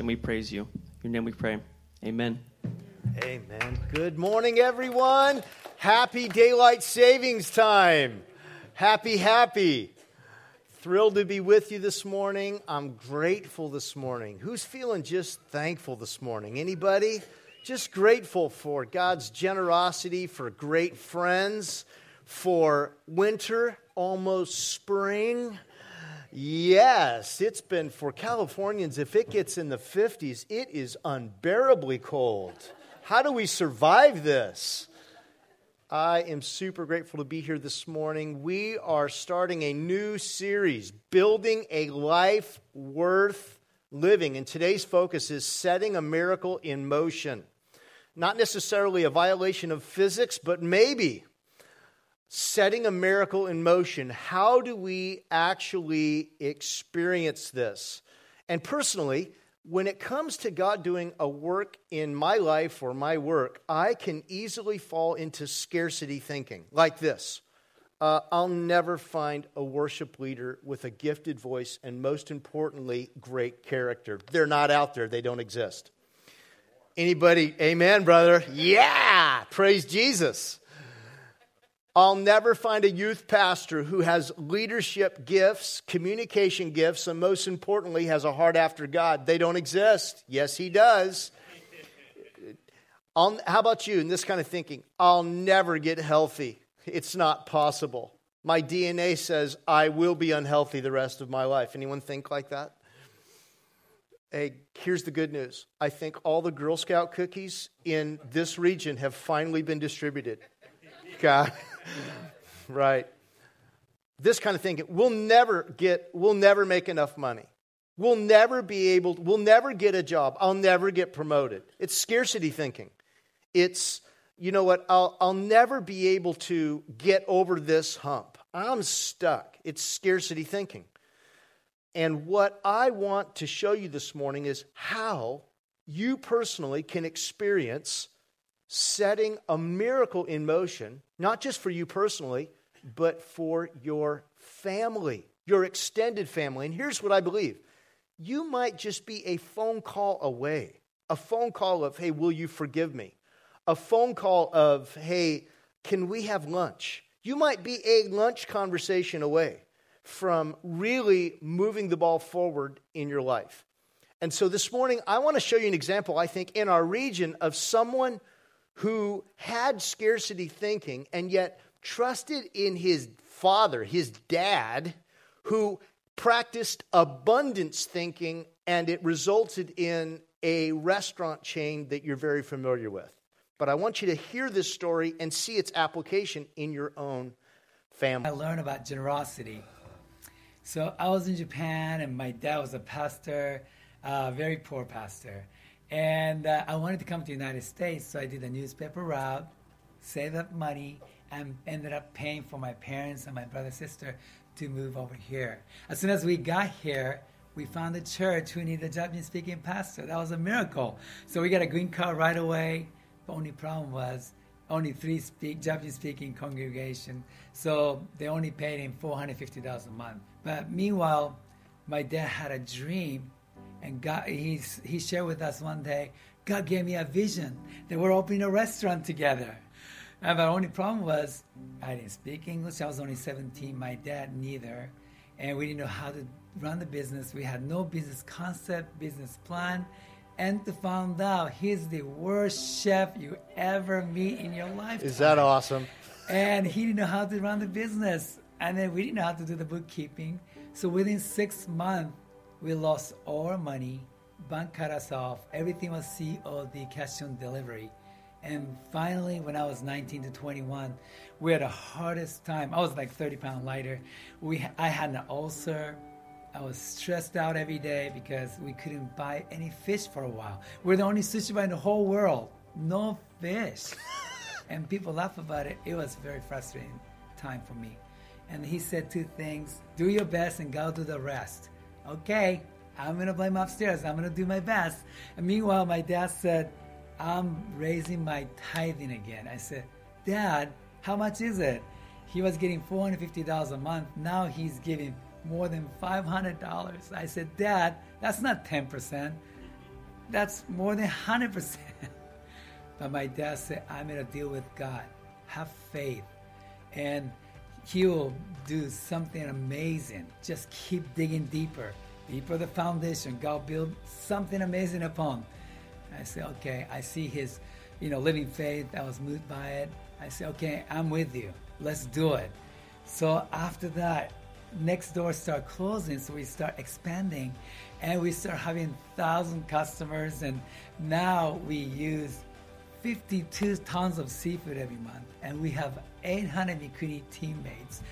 and we praise you. In your name we pray. Amen. Amen. Good morning, everyone. Happy daylight savings time. Happy, happy. Thrilled to be with you this morning. I'm grateful this morning. Who's feeling just thankful this morning? Anybody? Just grateful for God's generosity, for great friends, for winter, almost spring Yes, it's been for Californians, if it gets in the 50s, it is unbearably cold. How do we survive this? I am super grateful to be here this morning. We are starting a new series, Building a Life Worth Living. And today's focus is setting a miracle in motion. Not necessarily a violation of physics, but maybe setting a miracle in motion, how do we actually experience this? And personally, when it comes to God doing a work in my life or my work, I can easily fall into scarcity thinking like this uh, I'll never find a worship leader with a gifted voice and, most importantly, great character. They're not out there, they don't exist. Anybody, amen, brother? Yeah, praise Jesus. I'll never find a youth pastor who has leadership gifts, communication gifts, and most importantly, has a heart after God. They don't exist. Yes, he does. I'll, how about you in this kind of thinking? I'll never get healthy. It's not possible. My DNA says I will be unhealthy the rest of my life. Anyone think like that? Hey, here's the good news. I think all the Girl Scout cookies in this region have finally been distributed. God. Right. This kind of thinking. We'll never get, we'll never make enough money. We'll never be able, we'll never get a job. I'll never get promoted. It's scarcity thinking. It's, you know what, I'll, I'll never be able to get over this hump. I'm stuck. It's scarcity thinking. And what I want to show you this morning is how you personally can experience setting a miracle in motion, not just for you personally, but for your family, your extended family. And here's what I believe you might just be a phone call away, a phone call of, hey, will you forgive me? A phone call of, hey, can we have lunch? You might be a lunch conversation away from really moving the ball forward in your life. And so this morning, I want to show you an example, I think, in our region of someone who had scarcity thinking and yet trusted in his father, his dad, who practiced abundance thinking, and it resulted in a restaurant chain that you're very familiar with. But I want you to hear this story and see its application in your own family. I learned about generosity. So I was in Japan, and my dad was a pastor, a very poor pastor. And uh, I wanted to come to the United States, so I did a newspaper route, saved up money, and ended up paying for my parents and my brother sister to move over here. As soon as we got here, we found a church who needed a Japanese speaking pastor. That was a miracle. So we got a green card right away. The only problem was only three speak, Japanese speaking congregation. So they only paid him $450 a month. But meanwhile, my dad had a dream and God, he's, he shared with us one day, God gave me a vision that we're opening a restaurant together. And the only problem was I didn't speak English. I was only 17. My dad neither. And we didn't know how to run the business. We had no business concept, business plan. And to find out he's the worst chef you ever meet in your life. Is that awesome? And he didn't know how to run the business. And then we didn't know how to do the bookkeeping. So within six months, we lost all our money, bank cut us off, everything was COD, cash on delivery. And finally, when I was 19 to 21, we had the hardest time. I was like 30 pounds lighter. We, I had an ulcer. I was stressed out every day because we couldn't buy any fish for a while. We're the only sushi bar in the whole world. No fish. and people laugh about it. It was a very frustrating time for me. And he said two things do your best and God do the rest okay, I'm to blame upstairs. I'm to do my best. And meanwhile, my dad said, I'm raising my tithing again. I said, Dad, how much is it? He was getting $450 a month. Now he's giving more than $500. I said, Dad, that's not 10%. That's more than 100%. but my dad said, I'm going to deal with God. Have faith. And He will do something amazing. Just keep digging deeper. Deeper the foundation. God build something amazing upon. I say, okay, I see His, you know, living faith. I was moved by it. I say, okay, I'm with you. Let's do it. So after that, next doors start closing, so we start expanding, and we start having thousand customers, and now we use 52 tons of seafood every month, and we have 800 Mikuni teammates.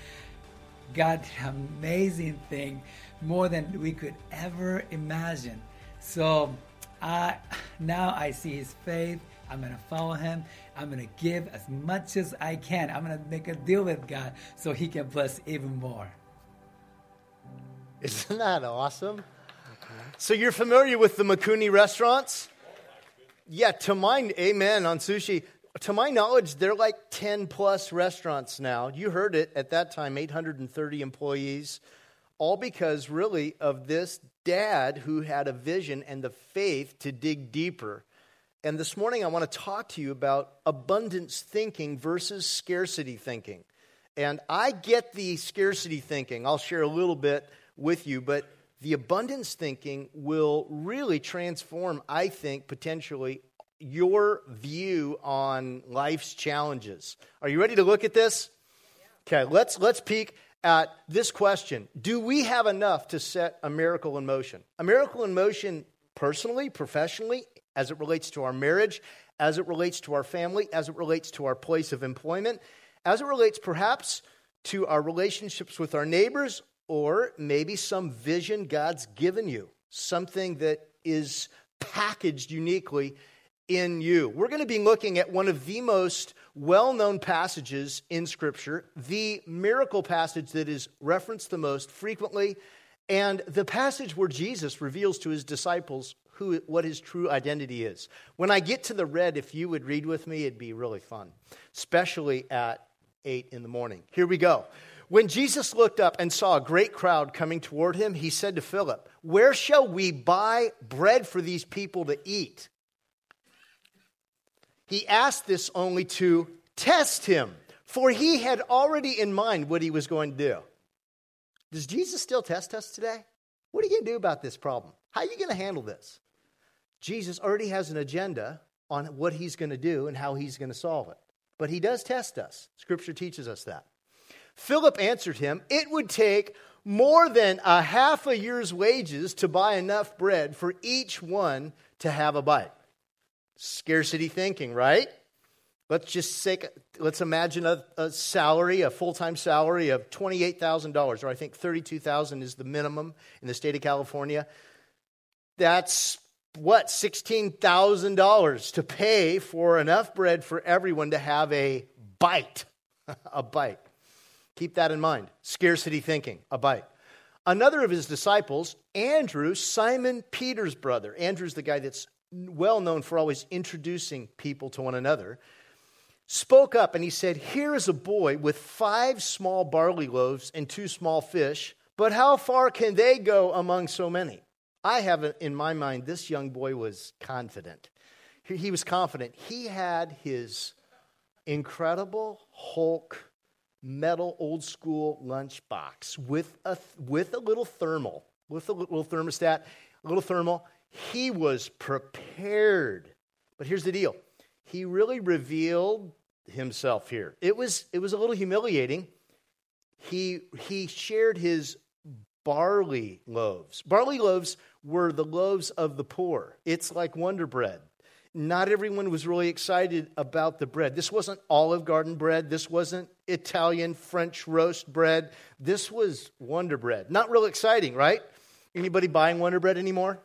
God amazing thing, more than we could ever imagine. So I now I see His faith. I'm going to follow him. I'm going to give as much as I can. I'm going to make a deal with God so he can bless even more. Isn't that awesome? So you're familiar with the Mikuni restaurants? Yeah, to my amen on sushi. To my knowledge, they're like 10 plus restaurants now. You heard it at that time, 830 employees, all because really of this dad who had a vision and the faith to dig deeper. And this morning, I want to talk to you about abundance thinking versus scarcity thinking. And I get the scarcity thinking. I'll share a little bit with you, but the abundance thinking will really transform, I think, potentially your view on life's challenges. Are you ready to look at this? Okay, let's let's peek at this question. Do we have enough to set a miracle in motion? A miracle in motion personally, professionally, as it relates to our marriage, as it relates to our family, as it relates to our place of employment, as it relates perhaps to our relationships with our neighbors or maybe some vision God's given you, something that is packaged uniquely in you. We're going to be looking at one of the most well known passages in Scripture, the miracle passage that is referenced the most frequently, and the passage where Jesus reveals to his disciples who, what his true identity is. When I get to the red, if you would read with me, it'd be really fun, especially at 8 in the morning. Here we go. When Jesus looked up and saw a great crowd coming toward him, he said to Philip, Where shall we buy bread for these people to eat? He asked this only to test him, for he had already in mind what he was going to do. Does Jesus still test us today? What are you going to do about this problem? How are you going to handle this? Jesus already has an agenda on what he's going to do and how he's going to solve it. But he does test us. Scripture teaches us that. Philip answered him, It would take more than a half a year's wages to buy enough bread for each one to have a bite. Scarcity thinking, right? Let's just say, let's imagine a, a salary, a full time salary of $28,000, or I think 32,000 is the minimum in the state of California. That's what, $16,000 to pay for enough bread for everyone to have a bite. a bite. Keep that in mind. Scarcity thinking, a bite. Another of his disciples, Andrew, Simon Peter's brother, Andrew's the guy that's well known for always introducing people to one another, spoke up and he said, Here is a boy with five small barley loaves and two small fish, but how far can they go among so many? I have in my mind, this young boy was confident. He was confident. He had his incredible Hulk metal old school lunchbox with a, with a little thermal, with a little thermostat, a little thermal. He was prepared. But here's the deal he really revealed himself here. It was, it was a little humiliating. He, he shared his barley loaves. Barley loaves were the loaves of the poor. It's like Wonder Bread. Not everyone was really excited about the bread. This wasn't Olive Garden bread. This wasn't Italian French roast bread. This was Wonder Bread. Not real exciting, right? Anybody buying Wonder Bread anymore?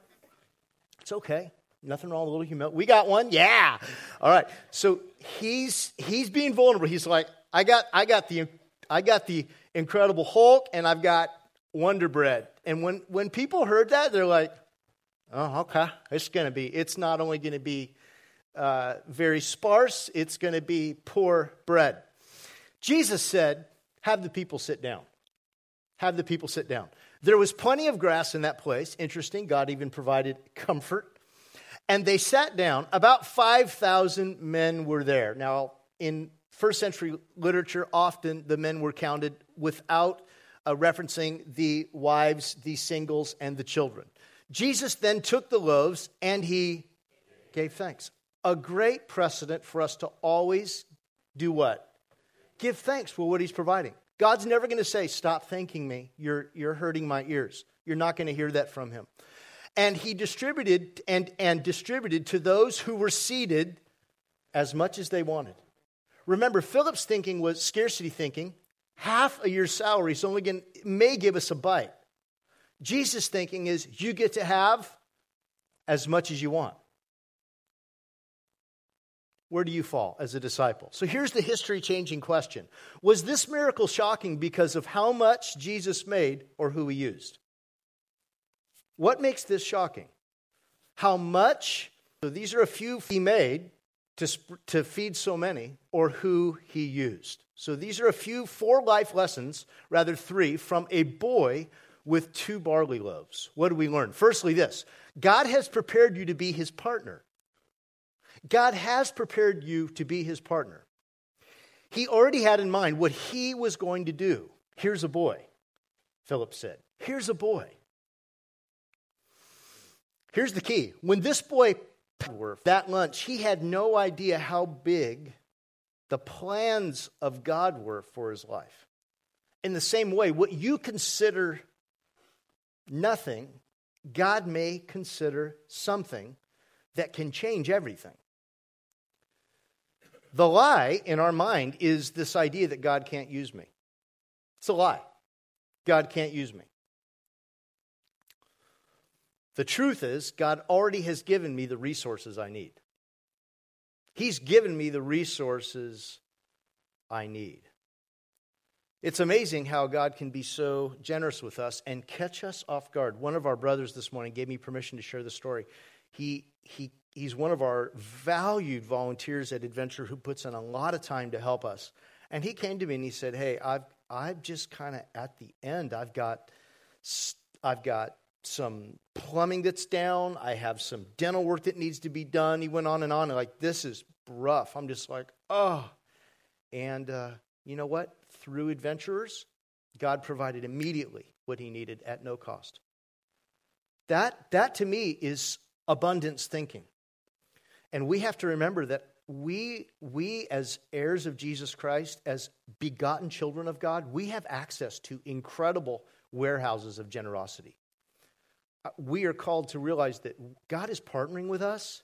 It's okay. Nothing wrong with a little humility. We got one? Yeah. All right. So he's he's being vulnerable. He's like, I got I got the I got the incredible Hulk and I've got Wonder Bread. And when, when people heard that, they're like, oh, okay, it's going to be, it's not only going to be uh, very sparse, it's going to be poor bread. Jesus said, have the people sit down. Have the people sit down. There was plenty of grass in that place. Interesting. God even provided comfort. And they sat down. About 5,000 men were there. Now, in first century literature, often the men were counted without uh, referencing the wives, the singles, and the children. Jesus then took the loaves and he gave thanks. A great precedent for us to always do what? Give thanks for what he's providing. God's never going to say, Stop thanking me. You're, you're hurting my ears. You're not going to hear that from him. And he distributed and, and distributed to those who were seated as much as they wanted. Remember, Philip's thinking was scarcity thinking. Half a year's salary is only going may give us a bite. Jesus' thinking is you get to have as much as you want. Where do you fall as a disciple? So here's the history changing question Was this miracle shocking because of how much Jesus made or who he used? What makes this shocking? How much, so these are a few he made to, to feed so many, or who he used. So these are a few, four life lessons, rather three, from a boy with two barley loaves. What do we learn? Firstly, this God has prepared you to be his partner. God has prepared you to be his partner. He already had in mind what he was going to do. Here's a boy, Philip said. Here's a boy. Here's the key. When this boy that lunch, he had no idea how big the plans of God were for his life. In the same way, what you consider nothing, God may consider something that can change everything. The lie in our mind is this idea that God can't use me. It's a lie. God can't use me. The truth is, God already has given me the resources I need. He's given me the resources I need. It's amazing how God can be so generous with us and catch us off guard. One of our brothers this morning gave me permission to share the story. He, he, he's one of our valued volunteers at Adventure who puts in a lot of time to help us. And he came to me and he said, Hey, I've, I've just kind of at the end, I've got, I've got some plumbing that's down. I have some dental work that needs to be done. He went on and on. Like, this is rough. I'm just like, oh. And uh, you know what? Through adventurers, God provided immediately what he needed at no cost. That, that to me is abundance thinking. And we have to remember that we, we, as heirs of Jesus Christ, as begotten children of God, we have access to incredible warehouses of generosity. Uh, we are called to realize that God is partnering with us.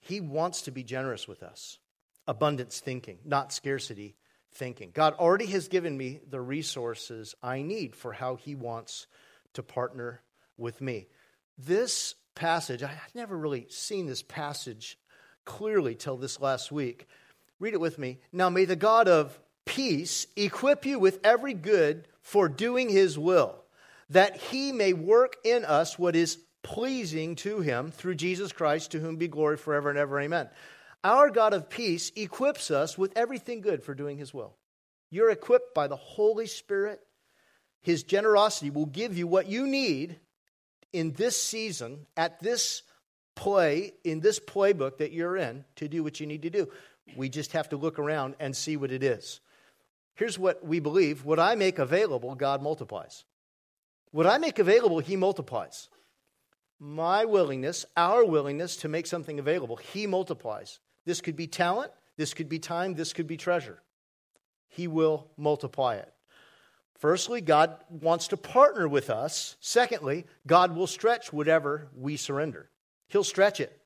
He wants to be generous with us. Abundance thinking, not scarcity thinking. God already has given me the resources I need for how He wants to partner with me. This passage, I've never really seen this passage clearly till this last week. Read it with me. Now, may the God of peace equip you with every good for doing His will that he may work in us what is pleasing to him through Jesus Christ, to whom be glory forever and ever. Amen. Our God of peace equips us with everything good for doing his will. You're equipped by the Holy Spirit. His generosity will give you what you need in this season, at this play, in this playbook that you're in, to do what you need to do. We just have to look around and see what it is. Here's what we believe what I make available, God multiplies. What I make available, He multiplies. My willingness, our willingness to make something available, He multiplies. This could be talent, this could be time, this could be treasure. He will multiply it. Firstly, God wants to partner with us. Secondly, God will stretch whatever we surrender. He'll stretch it.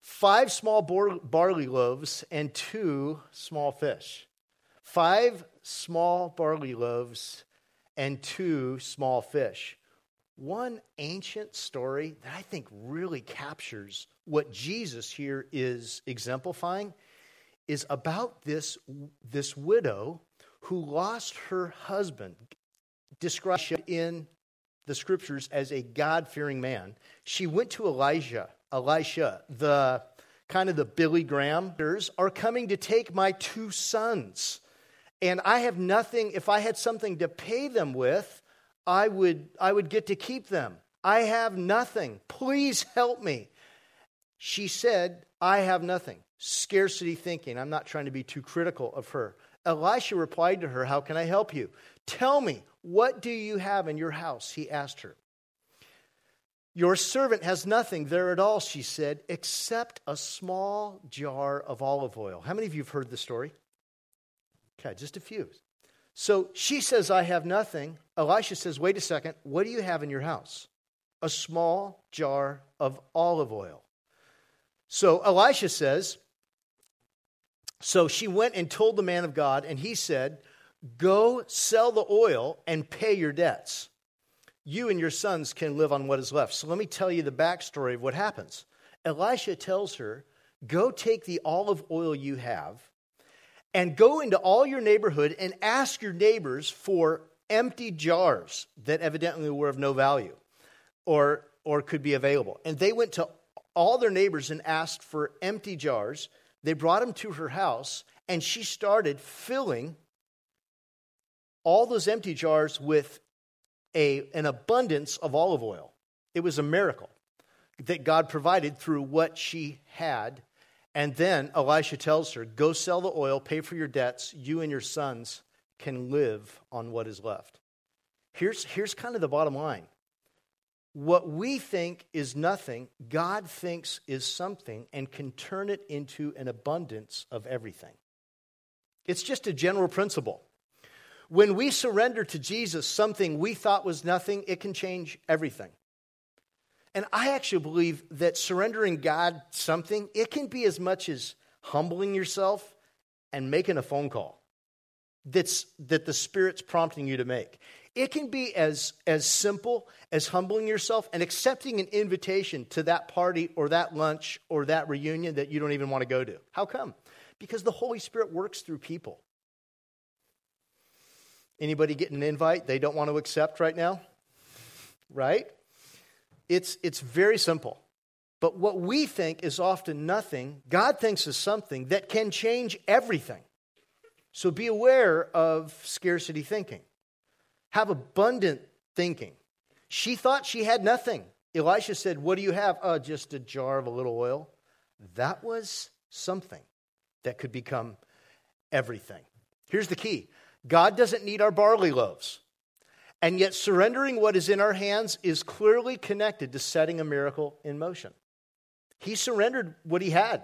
Five small barley loaves and two small fish. Five small barley loaves and two small fish. One ancient story that I think really captures what Jesus here is exemplifying is about this, this widow who lost her husband, described in the scriptures as a God fearing man. She went to Elijah, Elisha, the kind of the Billy Graham, are coming to take my two sons and I have nothing, if I had something to pay them with, I would, I would get to keep them. I have nothing. Please help me. She said, I have nothing. Scarcity thinking. I'm not trying to be too critical of her. Elisha replied to her, How can I help you? Tell me, what do you have in your house? He asked her. Your servant has nothing there at all, she said, except a small jar of olive oil. How many of you have heard the story? Okay, just a few. So she says, I have nothing. Elisha says, Wait a second, what do you have in your house? A small jar of olive oil. So Elisha says, So she went and told the man of God, and he said, Go sell the oil and pay your debts you and your sons can live on what is left. So let me tell you the backstory of what happens. Elisha tells her, Go take the olive oil you have and go into all your neighborhood and ask your neighbors for empty jars that evidently were of no value or, or could be available. And they went to all their neighbors and asked for empty jars. They brought them to her house, and she started filling all those empty jars with a, an abundance of olive oil. It was a miracle that God provided through what she had. And then Elisha tells her, Go sell the oil, pay for your debts. You and your sons can live on what is left. Here's, here's kind of the bottom line what we think is nothing, God thinks is something and can turn it into an abundance of everything. It's just a general principle. When we surrender to Jesus something we thought was nothing, it can change everything. And I actually believe that surrendering God something, it can be as much as humbling yourself and making a phone call that's, that the Spirit's prompting you to make. It can be as, as simple as humbling yourself and accepting an invitation to that party or that lunch or that reunion that you don't even want to go to. How come? Because the Holy Spirit works through people. Anybody getting an invite they don't want to accept right now? Right? It's, it's very simple. But what we think is often nothing, God thinks is something that can change everything. So be aware of scarcity thinking. Have abundant thinking. She thought she had nothing. Elisha said, What do you have? Oh, just a jar of a little oil. That was something that could become everything. Here's the key God doesn't need our barley loaves. And yet, surrendering what is in our hands is clearly connected to setting a miracle in motion. He surrendered what he had,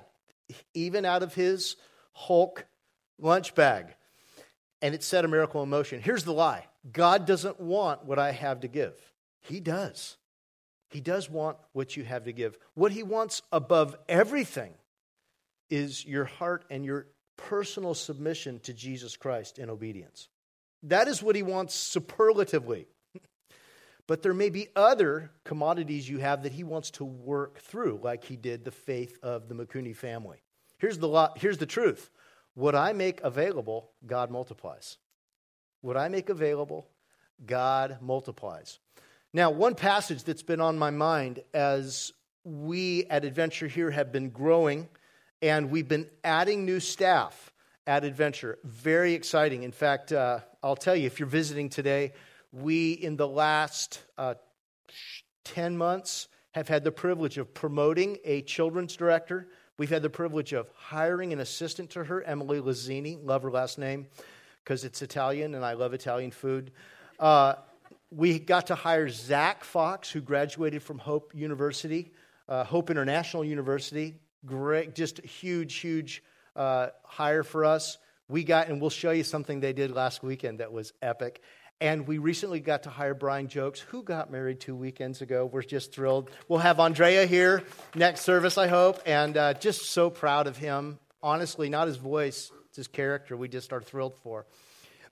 even out of his Hulk lunch bag, and it set a miracle in motion. Here's the lie God doesn't want what I have to give, He does. He does want what you have to give. What He wants above everything is your heart and your personal submission to Jesus Christ in obedience. That is what he wants superlatively. But there may be other commodities you have that he wants to work through, like he did the faith of the Mikuni family. Here's the, lot, here's the truth what I make available, God multiplies. What I make available, God multiplies. Now, one passage that's been on my mind as we at Adventure here have been growing and we've been adding new staff at Adventure. Very exciting. In fact, uh, I'll tell you, if you're visiting today, we, in the last uh, 10 months, have had the privilege of promoting a children's director. We've had the privilege of hiring an assistant to her, Emily Lazzini. Love her last name because it's Italian and I love Italian food. Uh, we got to hire Zach Fox, who graduated from Hope University, uh, Hope International University, great, just huge, huge uh, hire for us. We got, and we'll show you something they did last weekend that was epic. And we recently got to hire Brian Jokes, who got married two weekends ago. We're just thrilled. We'll have Andrea here next service, I hope, and uh, just so proud of him. Honestly, not his voice, it's his character. We just are thrilled for.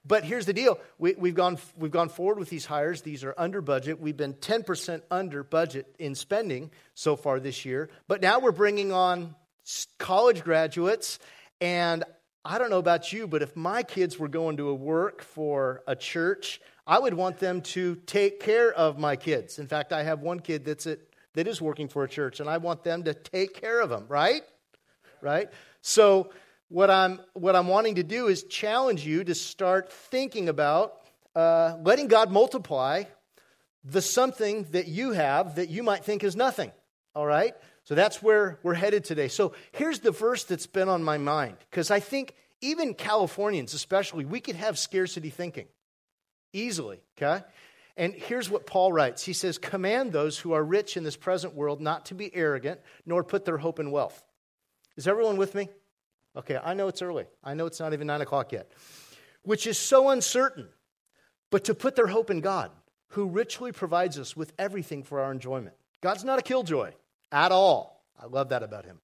But here's the deal we, have gone, we've gone forward with these hires. These are under budget. We've been 10% under budget in spending so far this year. But now we're bringing on college graduates. And I don't know about you, but if my kids were going to a work for a church, I would want them to take care of my kids. In fact, I have one kid that's at, that is working for a church, and I want them to take care of them, right? Right? So what I'm, what I'm wanting to do is challenge you to start thinking about uh, letting God multiply the something that you have that you might think is nothing. All right? So that's where we're headed today. So here's the verse that's been on my mind, because I think even Californians, especially, we could have scarcity thinking easily, okay? And here's what Paul writes He says, Command those who are rich in this present world not to be arrogant, nor put their hope in wealth. Is everyone with me? Okay, I know it's early. I know it's not even nine o'clock yet. Which is so uncertain, but to put their hope in God, who richly provides us with everything for our enjoyment. God's not a killjoy at all. I love that about him.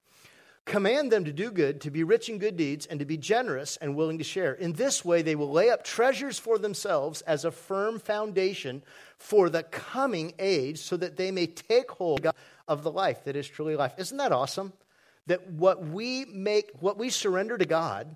Command them to do good, to be rich in good deeds, and to be generous and willing to share. In this way, they will lay up treasures for themselves as a firm foundation for the coming age, so that they may take hold of the life that is truly life. Isn't that awesome? That what we make, what we surrender to God,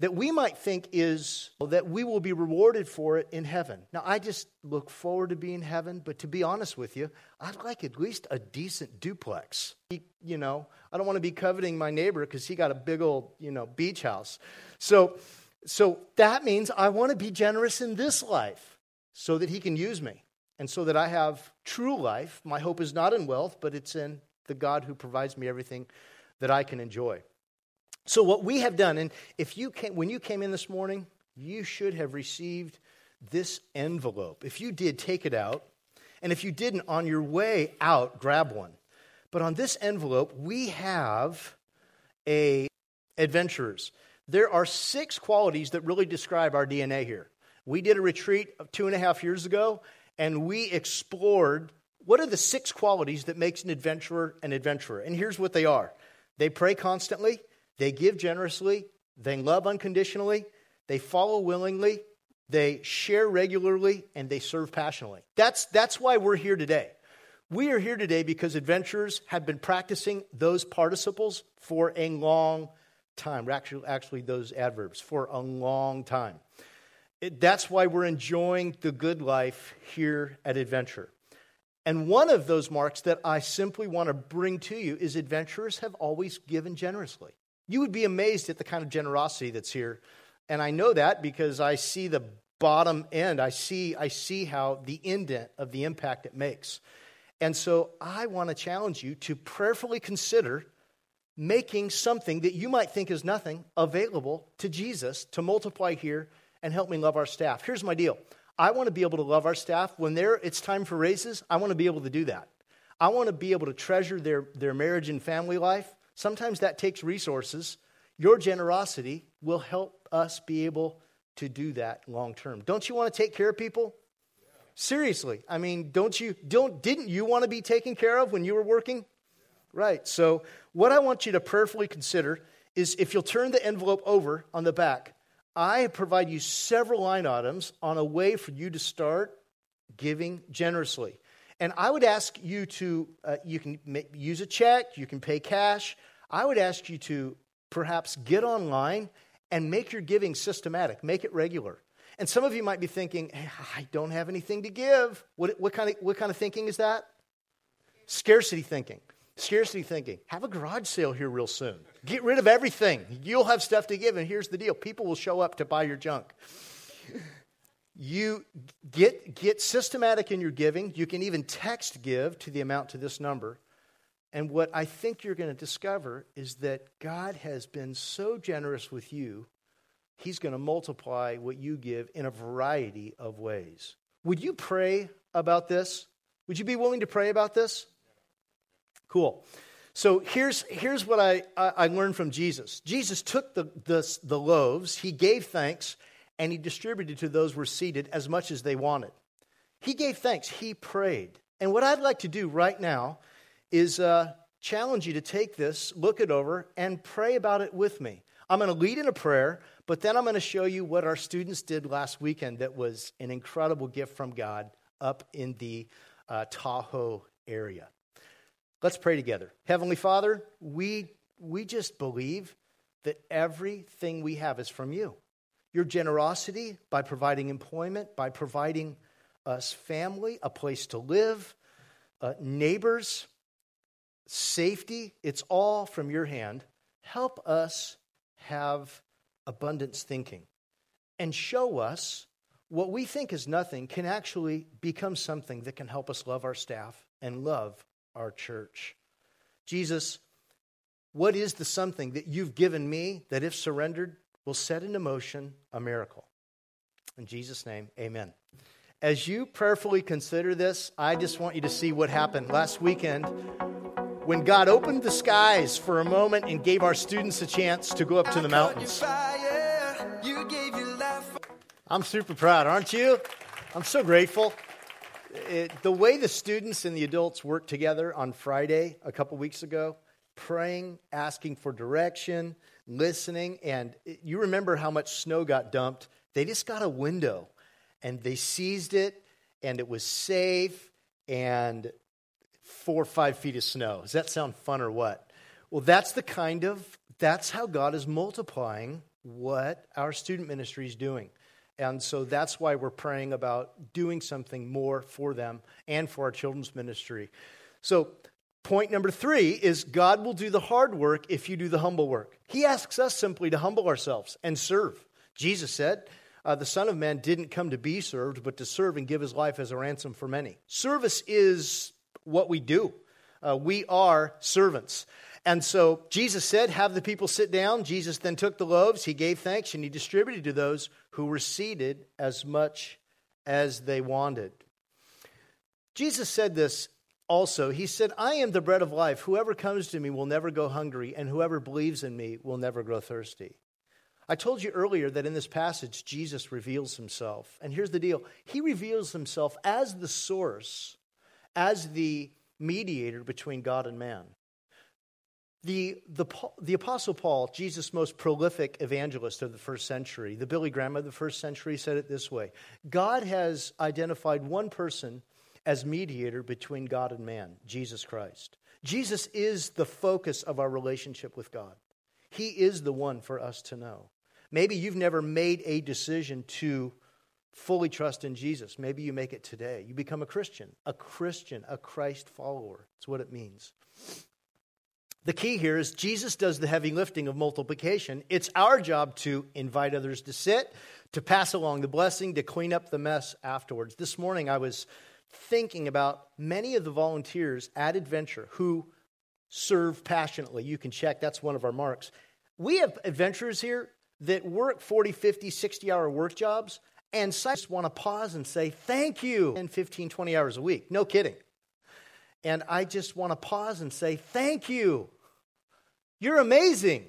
that we might think is that we will be rewarded for it in heaven. Now, I just look forward to being in heaven, but to be honest with you, I'd like at least a decent duplex. You know, I don't want to be coveting my neighbor because he got a big old, you know, beach house. So, so that means I want to be generous in this life so that he can use me and so that I have true life. My hope is not in wealth, but it's in the God who provides me everything that I can enjoy. So, what we have done, and if you came, when you came in this morning, you should have received this envelope. If you did, take it out. And if you didn't, on your way out, grab one. But on this envelope, we have a adventurers. There are six qualities that really describe our DNA here. We did a retreat two and a half years ago, and we explored what are the six qualities that makes an adventurer an adventurer. And here's what they are they pray constantly, they give generously, they love unconditionally, they follow willingly, they share regularly, and they serve passionately. That's, that's why we're here today. We are here today because adventurers have been practicing those participles for a long time. Actually, actually those adverbs for a long time. It, that's why we're enjoying the good life here at Adventure. And one of those marks that I simply want to bring to you is adventurers have always given generously. You would be amazed at the kind of generosity that's here. And I know that because I see the bottom end. I see, I see how the indent of the impact it makes. And so I want to challenge you to prayerfully consider making something that you might think is nothing available to Jesus to multiply here and help me love our staff. Here's my deal I want to be able to love our staff. When there, it's time for raises, I want to be able to do that. I want to be able to treasure their, their marriage and family life. Sometimes that takes resources. Your generosity will help us be able to do that long term. Don't you want to take care of people? Seriously. I mean, don't you don't didn't you want to be taken care of when you were working? Right. So, what I want you to prayerfully consider is if you'll turn the envelope over on the back, I provide you several line items on a way for you to start giving generously. And I would ask you to, uh, you can use a check, you can pay cash. I would ask you to perhaps get online and make your giving systematic, make it regular. And some of you might be thinking, hey, I don't have anything to give. What, what, kind of, what kind of thinking is that? Scarcity thinking. Scarcity thinking. Have a garage sale here real soon. Get rid of everything. You'll have stuff to give. And here's the deal people will show up to buy your junk. You get, get systematic in your giving. You can even text give to the amount to this number. And what I think you're going to discover is that God has been so generous with you, He's going to multiply what you give in a variety of ways. Would you pray about this? Would you be willing to pray about this? Cool. So here's, here's what I, I learned from Jesus Jesus took the, the, the loaves, He gave thanks, and He distributed to those who were seated as much as they wanted. He gave thanks, He prayed. And what I'd like to do right now is uh, challenge you to take this, look it over, and pray about it with me. I'm going to lead in a prayer, but then I'm going to show you what our students did last weekend that was an incredible gift from God up in the uh, Tahoe area. Let's pray together. Heavenly Father, we, we just believe that everything we have is from you. Your generosity by providing employment, by providing us family, a place to live, uh, neighbors, safety, it's all from your hand. Help us have abundance thinking and show us what we think is nothing can actually become something that can help us love our staff and love our church. Jesus, what is the something that you've given me that, if surrendered, will set into motion a miracle? In Jesus' name, amen. As you prayerfully consider this, I just want you to see what happened last weekend when God opened the skies for a moment and gave our students a chance to go up to the mountains. I'm super proud, aren't you? I'm so grateful. It, the way the students and the adults worked together on Friday a couple weeks ago, praying, asking for direction, listening, and you remember how much snow got dumped. They just got a window and they seized it, and it was safe, and four or five feet of snow. Does that sound fun or what? Well, that's the kind of, that's how God is multiplying what our student ministry is doing. And so that's why we're praying about doing something more for them and for our children's ministry. So, point number three is God will do the hard work if you do the humble work. He asks us simply to humble ourselves and serve. Jesus said, uh, The Son of Man didn't come to be served, but to serve and give his life as a ransom for many. Service is what we do, uh, we are servants. And so Jesus said, Have the people sit down. Jesus then took the loaves, he gave thanks, and he distributed to those who were seated as much as they wanted. Jesus said this also. He said, I am the bread of life. Whoever comes to me will never go hungry, and whoever believes in me will never grow thirsty. I told you earlier that in this passage, Jesus reveals himself. And here's the deal He reveals himself as the source, as the mediator between God and man. The, the, the Apostle Paul, Jesus' most prolific evangelist of the first century, the Billy Graham of the first century, said it this way God has identified one person as mediator between God and man, Jesus Christ. Jesus is the focus of our relationship with God. He is the one for us to know. Maybe you've never made a decision to fully trust in Jesus. Maybe you make it today. You become a Christian, a Christian, a Christ follower. That's what it means. The key here is Jesus does the heavy lifting of multiplication. It's our job to invite others to sit, to pass along the blessing, to clean up the mess afterwards. This morning I was thinking about many of the volunteers at Adventure who serve passionately. You can check, that's one of our marks. We have adventurers here that work 40, 50, 60 hour work jobs and just want to pause and say, Thank you, and 15, 20 hours a week. No kidding. And I just want to pause and say, Thank you. You're amazing.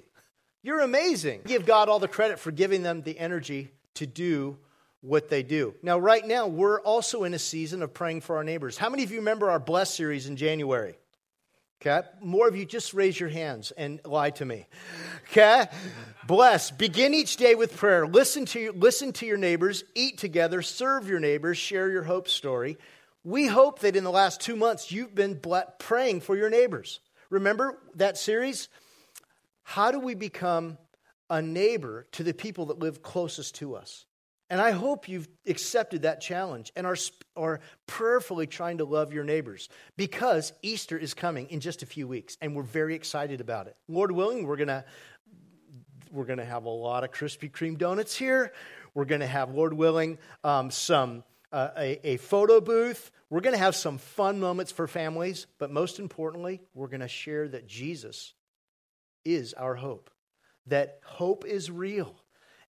You're amazing. Give God all the credit for giving them the energy to do what they do. Now, right now, we're also in a season of praying for our neighbors. How many of you remember our Bless series in January? Okay. More of you just raise your hands and lie to me. Okay. Bless. Begin each day with prayer. Listen to, your, listen to your neighbors, eat together, serve your neighbors, share your hope story. We hope that in the last two months you've been praying for your neighbors. Remember that series? How do we become a neighbor to the people that live closest to us? And I hope you've accepted that challenge and are, are prayerfully trying to love your neighbors because Easter is coming in just a few weeks and we're very excited about it. Lord willing, we're going to we're going to have a lot of Krispy Kreme donuts here. We're going to have, Lord willing, um, some uh, a, a photo booth. We're going to have some fun moments for families, but most importantly, we're going to share that Jesus is our hope. That hope is real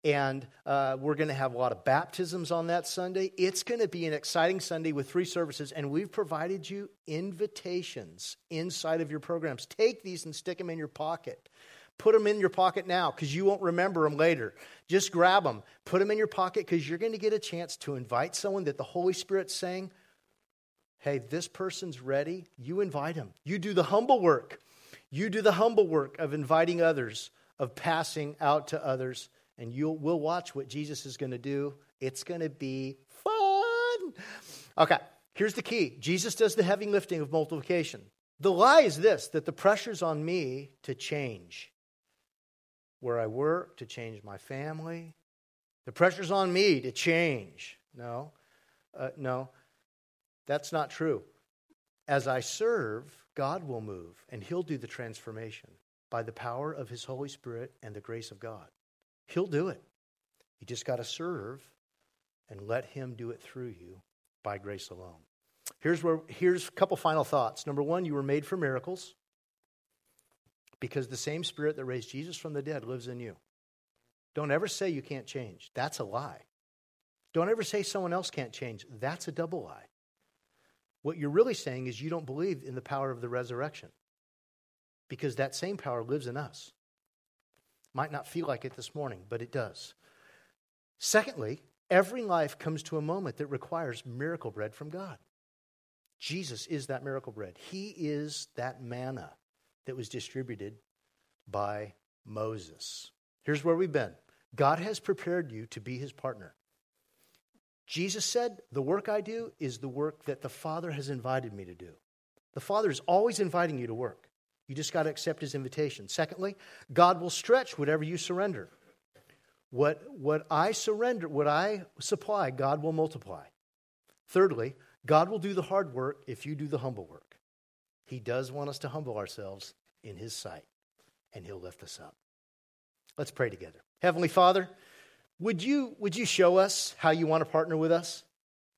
and uh, we're going to have a lot of baptisms on that Sunday. It's going to be an exciting Sunday with three services, and we've provided you invitations inside of your programs. Take these and stick them in your pocket. Put them in your pocket now because you won't remember them later. Just grab them, put them in your pocket because you're going to get a chance to invite someone that the Holy Spirit's saying, Hey, this person's ready. You invite them. You do the humble work. You do the humble work of inviting others, of passing out to others and you'll we'll watch what Jesus is going to do. It's going to be fun. Okay, here's the key. Jesus does the heavy lifting of multiplication. The lie is this that the pressure's on me to change where I work, to change my family. The pressure's on me to change. No, uh, no, that's not true. As I serve, God will move and He'll do the transformation by the power of His Holy Spirit and the grace of God. He'll do it. You just got to serve and let Him do it through you by grace alone. Here's, where, here's a couple final thoughts. Number one, you were made for miracles. Because the same spirit that raised Jesus from the dead lives in you. Don't ever say you can't change. That's a lie. Don't ever say someone else can't change. That's a double lie. What you're really saying is you don't believe in the power of the resurrection because that same power lives in us. Might not feel like it this morning, but it does. Secondly, every life comes to a moment that requires miracle bread from God. Jesus is that miracle bread. He is that manna that was distributed by Moses. Here's where we've been God has prepared you to be his partner. Jesus said, The work I do is the work that the Father has invited me to do. The Father is always inviting you to work. You just got to accept his invitation. Secondly, God will stretch whatever you surrender. What, what I surrender, what I supply, God will multiply. Thirdly, God will do the hard work if you do the humble work. He does want us to humble ourselves in his sight, and he'll lift us up. Let's pray together. Heavenly Father, would you, would you show us how you want to partner with us?